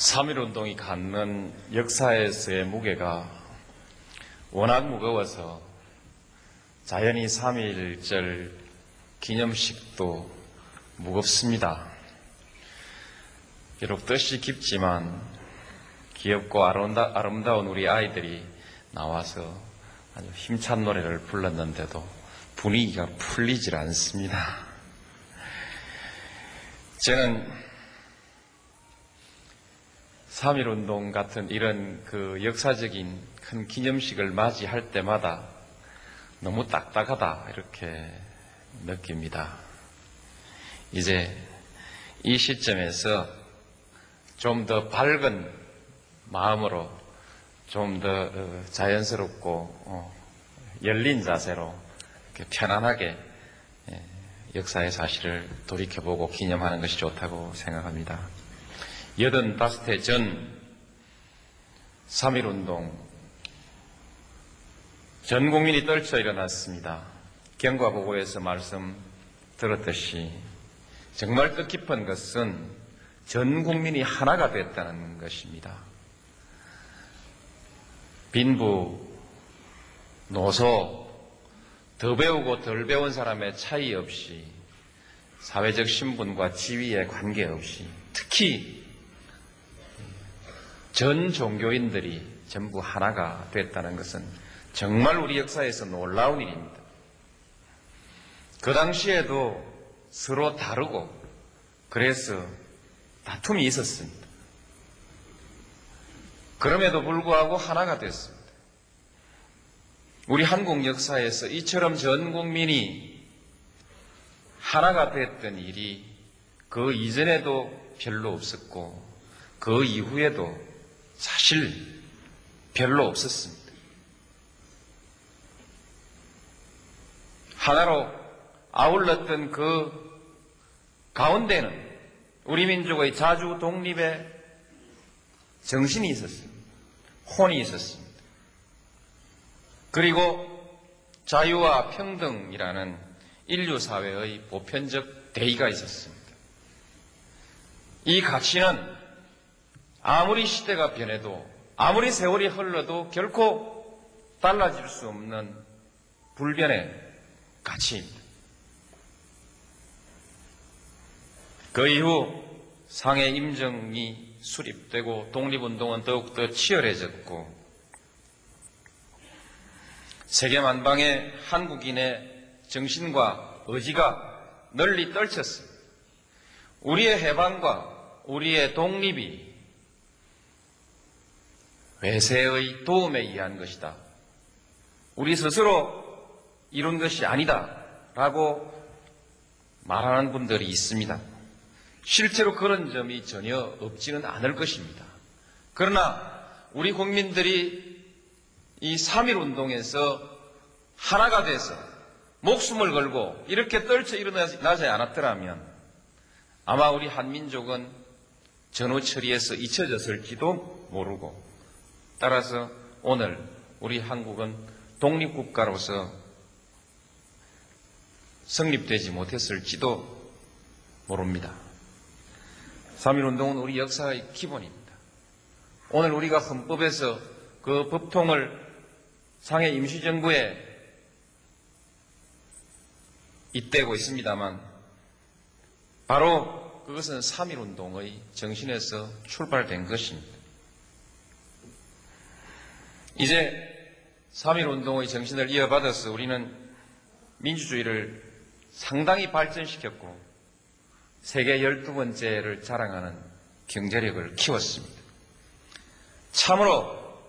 3.1운동이 갖는 역사에서의 무게가 워낙 무거워서 자연히 3.1절 기념식도 무겁습니다. 비록 뜻이 깊지만 귀엽고 아름다, 아름다운 우리 아이들이 나와서 아주 힘찬 노래를 불렀는데도 분위기가 풀리질 않습니다. 저는 3.1 운동 같은 이런 그 역사적인 큰 기념식을 맞이할 때마다 너무 딱딱하다 이렇게 느낍니다. 이제 이 시점에서 좀 더 밝은 마음으로 좀 더 자연스럽고 어, 열린 자세로 편안하게 예, 역사의 사실을 돌이켜보고 기념하는 것이 좋다고 생각합니다. 85회 전 3.1운동 전 국민이 떨쳐 일어났습니다. 경과보고에서 말씀 들었듯이 정말 뜻깊은 것은 전 국민이 하나가 됐다는 것입니다. 빈부, 노소, 더 배우고 덜 배운 사람의 차이 없이 사회적 신분과 지위에 관계없이 특히 전 종교인들이 전부 하나가 됐다는 것은 정말 우리 역사에서 놀라운 일입니다. 그 당시에도 서로 다르고 그래서 다툼이 있었습니다. 그럼에도 불구하고 하나가 됐습니다. 우리 한국 역사에서 이처럼 전 국민이 하나가 됐던 일이 그 이전에도 별로 없었고 그 이후에도 사실 별로 없었습니다. 하나로 아울렀던 그 가운데는 우리 민족의 자주 독립의 정신이 있었습니다. 혼이 있었습니다. 그리고 자유와 평등이라는 인류 사회의 보편적 대의가 있었습니다. 이 가치는 아무리 시대가 변해도 아무리 세월이 흘러도 결코 달라질 수 없는 불변의 가치입니다. 그 이후 상해 임정이 수립되고 독립운동은 더욱더 치열해졌고 세계 만방에 한국인의 정신과 의지가 널리 떨쳤습니다. 우리의 해방과 우리의 독립이 외세의 도움에 의한 것이다. 우리 스스로 이룬 것이 아니다. 라고 말하는 분들이 있습니다. 실제로 그런 점이 전혀 없지는 않을 것입니다. 그러나 우리 국민들이 이 3.1 운동에서 하나가 돼서 목숨을 걸고 이렇게 떨쳐 일어나지 않았더라면 아마 우리 한민족은 전후 처리에서 잊혀졌을지도 모르고 따라서 오늘 우리 한국은 독립국가로서 성립되지 못했을지도 모릅니다. 3.1운동은 우리 역사의 기본입니다. 오늘 우리가 헌법에서 그 법통을 상해 임시정부에 잇대고 있습니다만 바로 그것은 3.1운동의 정신에서 출발된 것입니다. 이제 3.1운동의 정신을 이어받아서 우리는 민주주의를 상당히 발전시켰고 세계 12번째를 자랑하는 경제력을 키웠습니다. 참으로,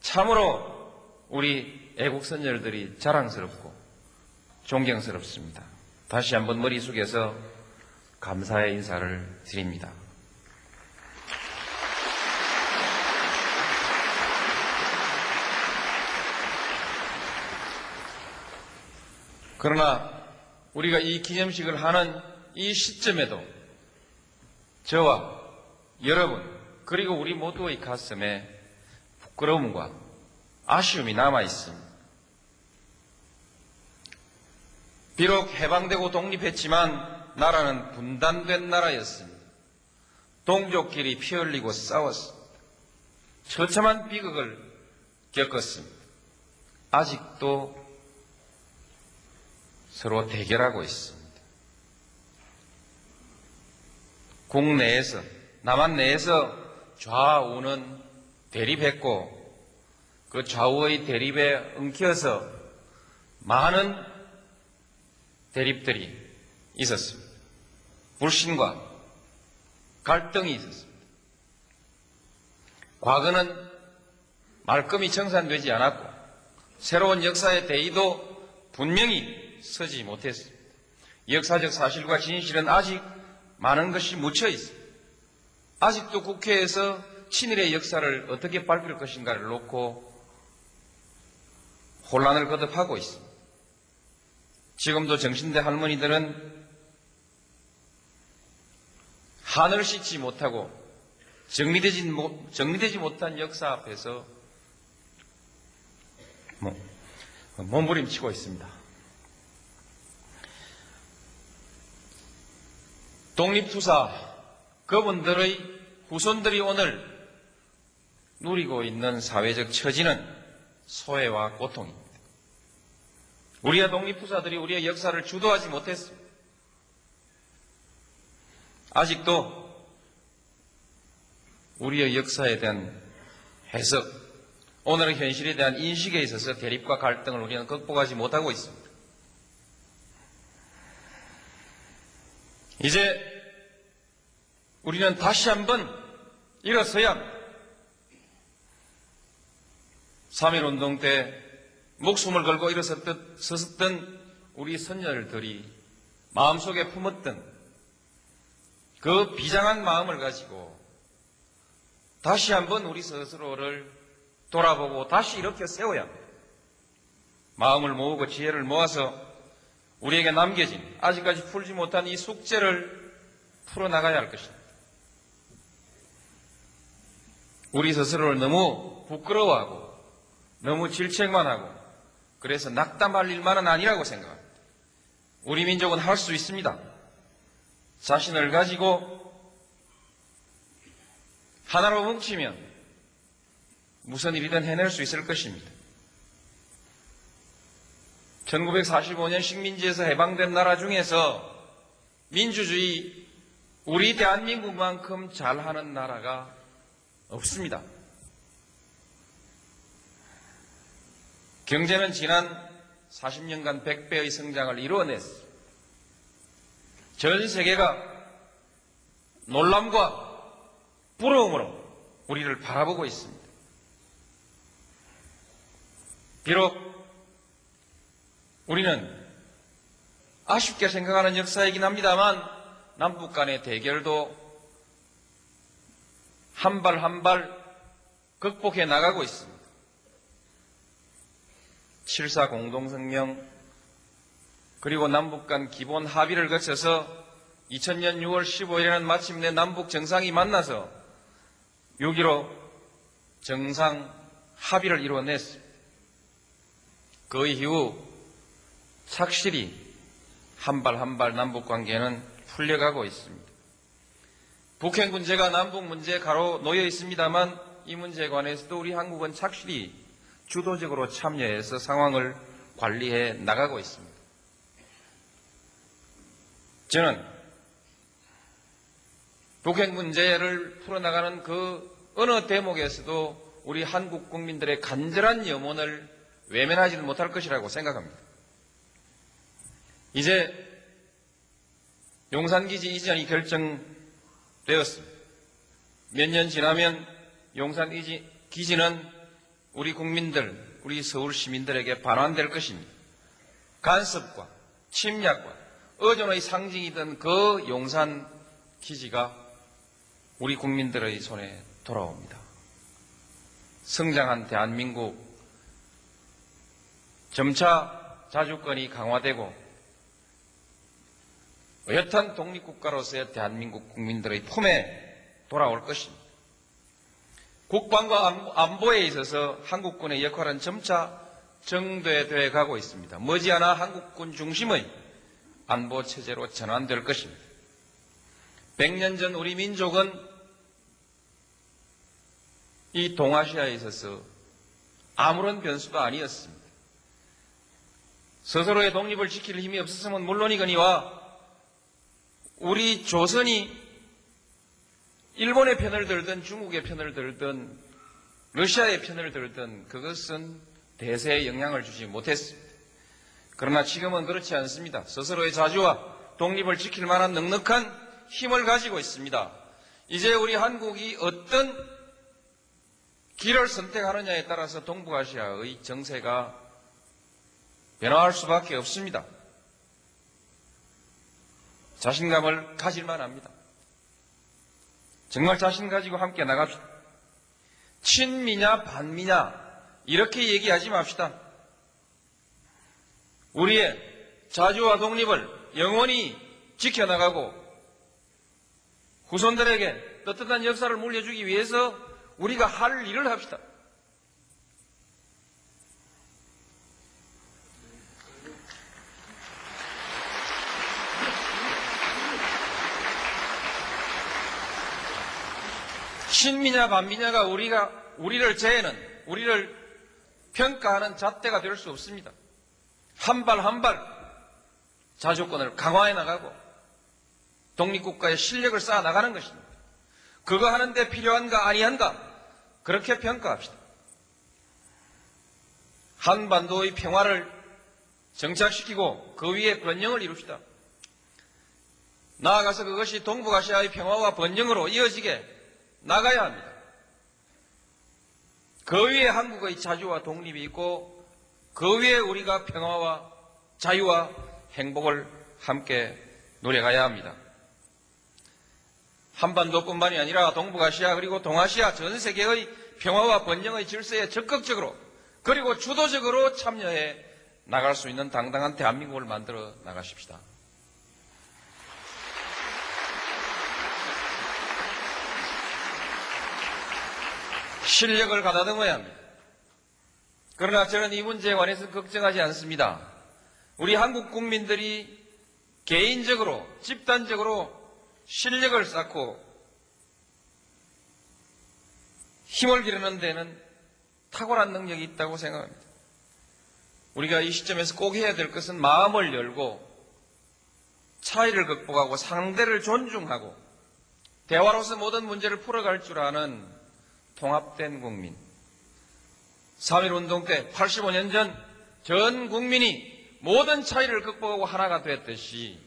참으로 우리 애국 선열들이 자랑스럽고 존경스럽습니다. 다시 한번 머릿속에서 감사의 인사를 드립니다. 그러나 우리가 이 기념식을 하는 이 시점에도 저와 여러분 그리고 우리 모두의 가슴에 부끄러움과 아쉬움이 남아 있습니다. 비록 해방되고 독립했지만 나라는 분단된 나라였습니다. 동족끼리 피 흘리고 싸웠습니다. 처참한 비극을 겪었습니다. 아직도 서로 대결하고 있습니다. 국내에서, 남한 내에서 좌우는 대립했고, 그 좌우의 대립에 엉켜서 많은 대립들이 있었습니다. 불신과 갈등이 있었습니다. 과거는 말끔히 청산되지 않았고 새로운 역사의 대의도 분명히 서지 못했습니다. 역사적 사실과 진실은 아직 많은 것이 묻혀 있습니다. 아직도 국회에서 친일의 역사를 어떻게 밝힐 것인가를 놓고 혼란을 거듭하고 있습니다. 지금도 정신대 할머니들은 한을 씻지 못하고 정리되지, 못, 정리되지 못한 역사 앞에서 뭐, 몸부림치고 있습니다. 독립투사 그분들의 후손들이 오늘 누리고 있는 사회적 처지는 소외와 고통입니다. 우리의 독립투사들이 우리의 역사를 주도하지 못했습니다. 아직도 우리의 역사에 대한 해석, 오늘의 현실에 대한 인식에 있어서 대립과 갈등을 우리는 극복하지 못하고 있습니다. 이제 우리는 다시 한번 일어서야 합니다. 3.1운동 때 목숨을 걸고 일어섰던 섰던 우리 선열들이 마음속에 품었던 그 비장한 마음을 가지고 다시 한번 우리 스스로를 돌아보고 다시 이렇게 세워야 합니다. 마음을 모으고 지혜를 모아서 우리에게 남겨진 아직까지 풀지 못한 이 숙제를 풀어나가야 할 것입니다. 우리 스스로를 너무 부끄러워하고 너무 질책만 하고 그래서 낙담할 일만은 아니라고 생각합니다. 우리 민족은 할 수 있습니다. 자신을 가지고 하나로 뭉치면 무슨 일이든 해낼 수 있을 것입니다. 1945년 식민지에서 해방된 나라 중에서 민주주의 우리 대한민국만큼 잘하는 나라가 없습니다. 경제는 지난 40년간 100배의 성장을 이루어냈습니다. 전 세계가 놀람과 부러움으로 우리를 바라보고 있습니다. 비록 우리는 아쉽게 생각하는 역사이긴 합니다만 남북 간의 대결도 한 발 한 발 극복해 나가고 있습니다. 7.4 공동성명 그리고 남북 간 기본 합의를 거쳐서 2000년 6월 15일에는 마침내 남북 정상이 만나서 6.15 정상 합의를 이루어냈습니다. 그 이후 착실히 한 발 한 발 남북 관계는 풀려가고 있습니다. 북핵 문제가 남북 문제에 가로 놓여 있습니다만 이 문제에 관해서도 우리 한국은 착실히 주도적으로 참여해서 상황을 관리해 나가고 있습니다. 저는 북핵 문제를 풀어나가는 그 어느 대목에서도 우리 한국 국민들의 간절한 염원을 외면하지는 못할 것이라고 생각합니다. 이제 용산기지 이전이 결정되었습니다. 몇 년 지나면 용산기지는 우리 국민들, 우리 서울 시민들에게 반환될 것입니다. 간섭과 침략과 의존의 상징이던 그 용산 기지가 우리 국민들의 손에 돌아옵니다. 성장한 대한민국 점차 자주권이 강화되고 여탄 독립국가로서의 대한민국 국민들의 품에 돌아올 것입니다. 국방과 안보에 있어서 한국군의 역할은 점차 정대돼 가고 있습니다. 머지않아 한국군 중심의 안보 체제로 전환될 것입니다. 100년 전 우리 민족은 이 동아시아에 있어서 아무런 변수도 아니었습니다. 스스로의 독립을 지킬 힘이 없었으면 물론이거니와 우리 조선이 일본의 편을 들든 중국의 편을 들든 러시아의 편을 들든 그것은 대세에 영향을 주지 못했습니다. 그러나 지금은 그렇지 않습니다. 스스로의 자주와 독립을 지킬 만한 넉넉한 힘을 가지고 있습니다. 이제 우리 한국이 어떤 길을 선택하느냐에 따라서 동북아시아의 정세가 변화할 수밖에 없습니다. 자신감을 가질만 합니다. 정말 자신 가지고 함께 나갑시다. 친미냐 반미냐 이렇게 얘기하지 맙시다. 우리의 자주와 독립을 영원히 지켜나가고 후손들에게 떳떳한 역사를 물려주기 위해서 우리가 할 일을 합시다. 친미냐 반미냐가 우리가 우리를 재는 우리를 평가하는 잣대가 될 수 없습니다. 한 발 한 발 자주권을 강화해 나가고 독립국가의 실력을 쌓아 나가는 것입니다. 그거 하는데 필요한가 아니한가 그렇게 평가합시다. 한반도의 평화를 정착시키고 그 위에 번영을 이룹시다. 나아가서 그것이 동북아시아의 평화와 번영으로 이어지게 나가야 합니다. 그 위에 한국의 자주와 독립이 있고 그 위에 우리가 평화와 자유와 행복을 함께 누려가야 합니다. 한반도뿐만이 아니라 동북아시아 그리고 동아시아 전 세계의 평화와 번영의 질서에 적극적으로 그리고 주도적으로 참여해 나갈 수 있는 당당한 대한민국을 만들어 나가십시다. 실력을 가다듬어야 합니다. 그러나 저는 이 문제에 관해서 걱정하지 않습니다. 우리 한국 국민들이 개인적으로, 집단적으로 실력을 쌓고 힘을 기르는 데는 탁월한 능력이 있다고 생각합니다. 우리가 이 시점에서 꼭 해야 될 것은 마음을 열고 차이를 극복하고 상대를 존중하고 대화로서 모든 문제를 풀어갈 줄 아는 통합된 국민. 3.1운동 때 85년 전 전 국민이 모든 차이를 극복하고 하나가 됐듯이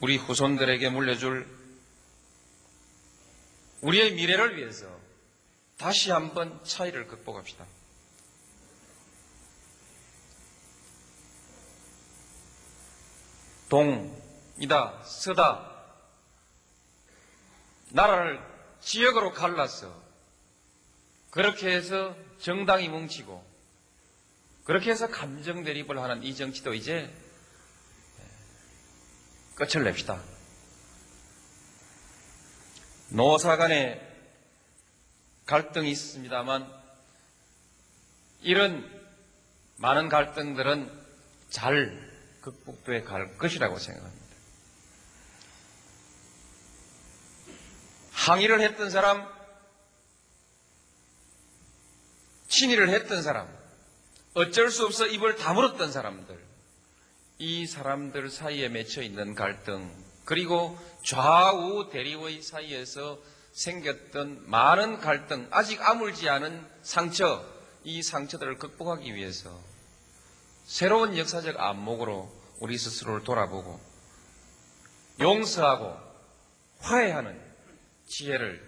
우리 후손들에게 물려줄 우리의 미래를 위해서 다시 한번 차이를 극복합시다. 동이다, 서다, 나라를 지역으로 갈라서 그렇게 해서 정당이 뭉치고 그렇게 해서 감정 대립을 하는 이 정치도 이제 끝을 냅시다. 노사 간의 갈등이 있습니다만 이런 많은 갈등들은 잘 극복돼 갈 것이라고 생각합니다. 항의를 했던 사람, 친의를 했던 사람, 어쩔 수 없어 입을 다물었던 사람들, 이 사람들 사이에 맺혀 있는 갈등, 그리고 좌우 대립의 사이에서 생겼던 많은 갈등, 아직 아물지 않은 상처, 이 상처들을 극복하기 위해서 새로운 역사적 안목으로 우리 스스로를 돌아보고 용서하고 화해하는 지혜를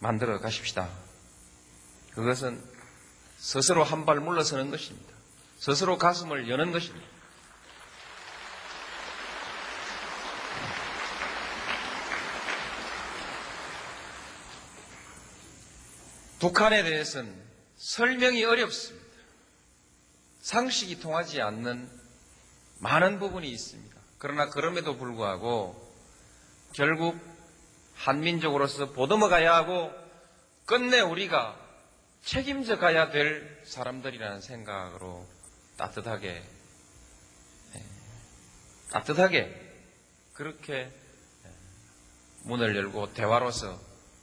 만들어 가십시다. 그것은 스스로 한 발 물러서는 것입니다. 스스로 가슴을 여는 것입니다. 북한에 대해서는 설명이 어렵습니다. 상식이 통하지 않는 많은 부분이 있습니다. 그러나 그럼에도 불구하고 결국 한민족으로서 보듬어 가야 하고 끝내 우리가 책임져 가야 될 사람들이라는 생각으로 따뜻하게 예, 따뜻하게 그렇게 예, 문을 열고 대화로서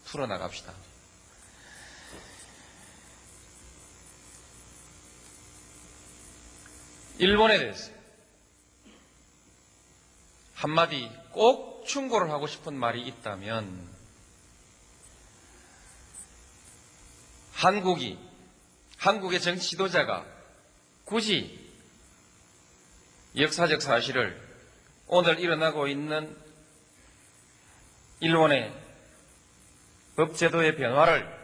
풀어나갑시다. 일본에 대해서 한마디 꼭 충고를 하고 싶은 말이 있다면 한국이 한국의 정치 지도자가 굳이 역사적 사실을 오늘 일어나고 있는 일본의 법제도의 변화를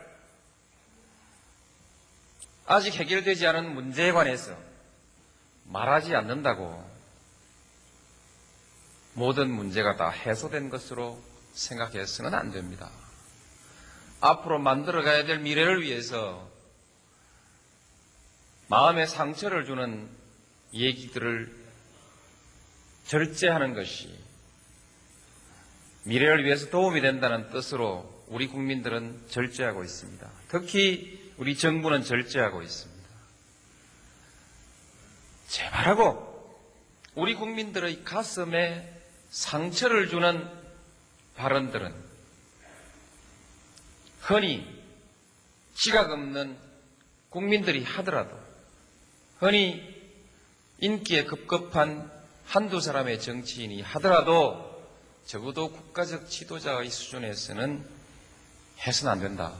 아직 해결되지 않은 문제에 관해서 말하지 않는다고 모든 문제가 다 해소된 것으로 생각해서는 안 됩니다. 앞으로 만들어가야 될 미래를 위해서 마음의 상처를 주는 얘기들을 절제하는 것이 미래를 위해서 도움이 된다는 뜻으로 우리 국민들은 절제하고 있습니다. 특히 우리 정부는 절제하고 있습니다. 제발하고 우리 국민들의 가슴에 상처를 주는 발언들은 흔히 지각 없는 국민들이 하더라도 흔히 인기에 급급한 한두 사람의 정치인이 하더라도 적어도 국가적 지도자의 수준에서는 해서는 안 된다.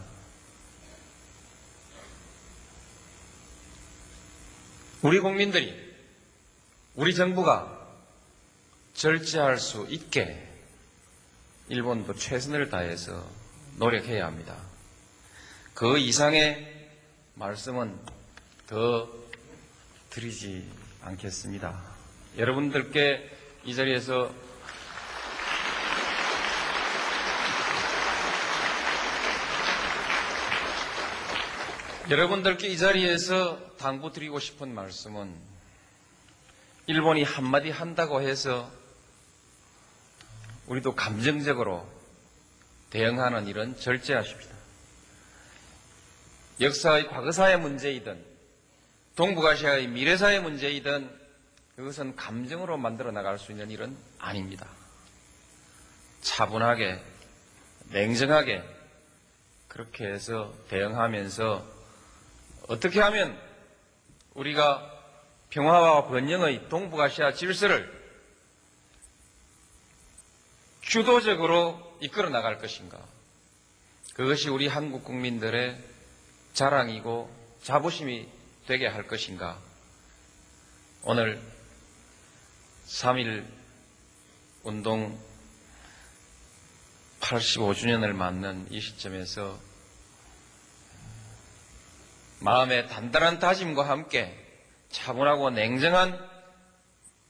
우리 국민들이 우리 정부가 절제할 수 있게 일본도 최선을 다해서 노력해야 합니다. 그 이상의 말씀은 더 드리지 않겠습니다. 여러분들께 이 자리에서 여러분들께 이 자리에서 당부드리고 싶은 말씀은 일본이 한마디 한다고 해서 우리도 감정적으로 대응하는 일은 절제하십시다. 역사의 과거사의 문제이든 동북아시아의 미래사의 문제이든 그것은 감정으로 만들어 나갈 수 있는 일은 아닙니다. 차분하게, 냉정하게 그렇게 해서 대응하면서 어떻게 하면 우리가 평화와 번영의 동북아시아 질서를 주도적으로 이끌어 나갈 것인가? 그것이 우리 한국 국민들의 자랑이고 자부심이 되게 할 것인가? 오늘 3일 운동 85주년을 맞는 이 시점에서 마음의 단단한 다짐과 함께 차분하고 냉정한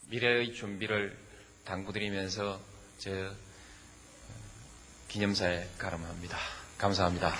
미래의 준비를 당부드리면서 저 기념사에 가름합니다. 감사합니다.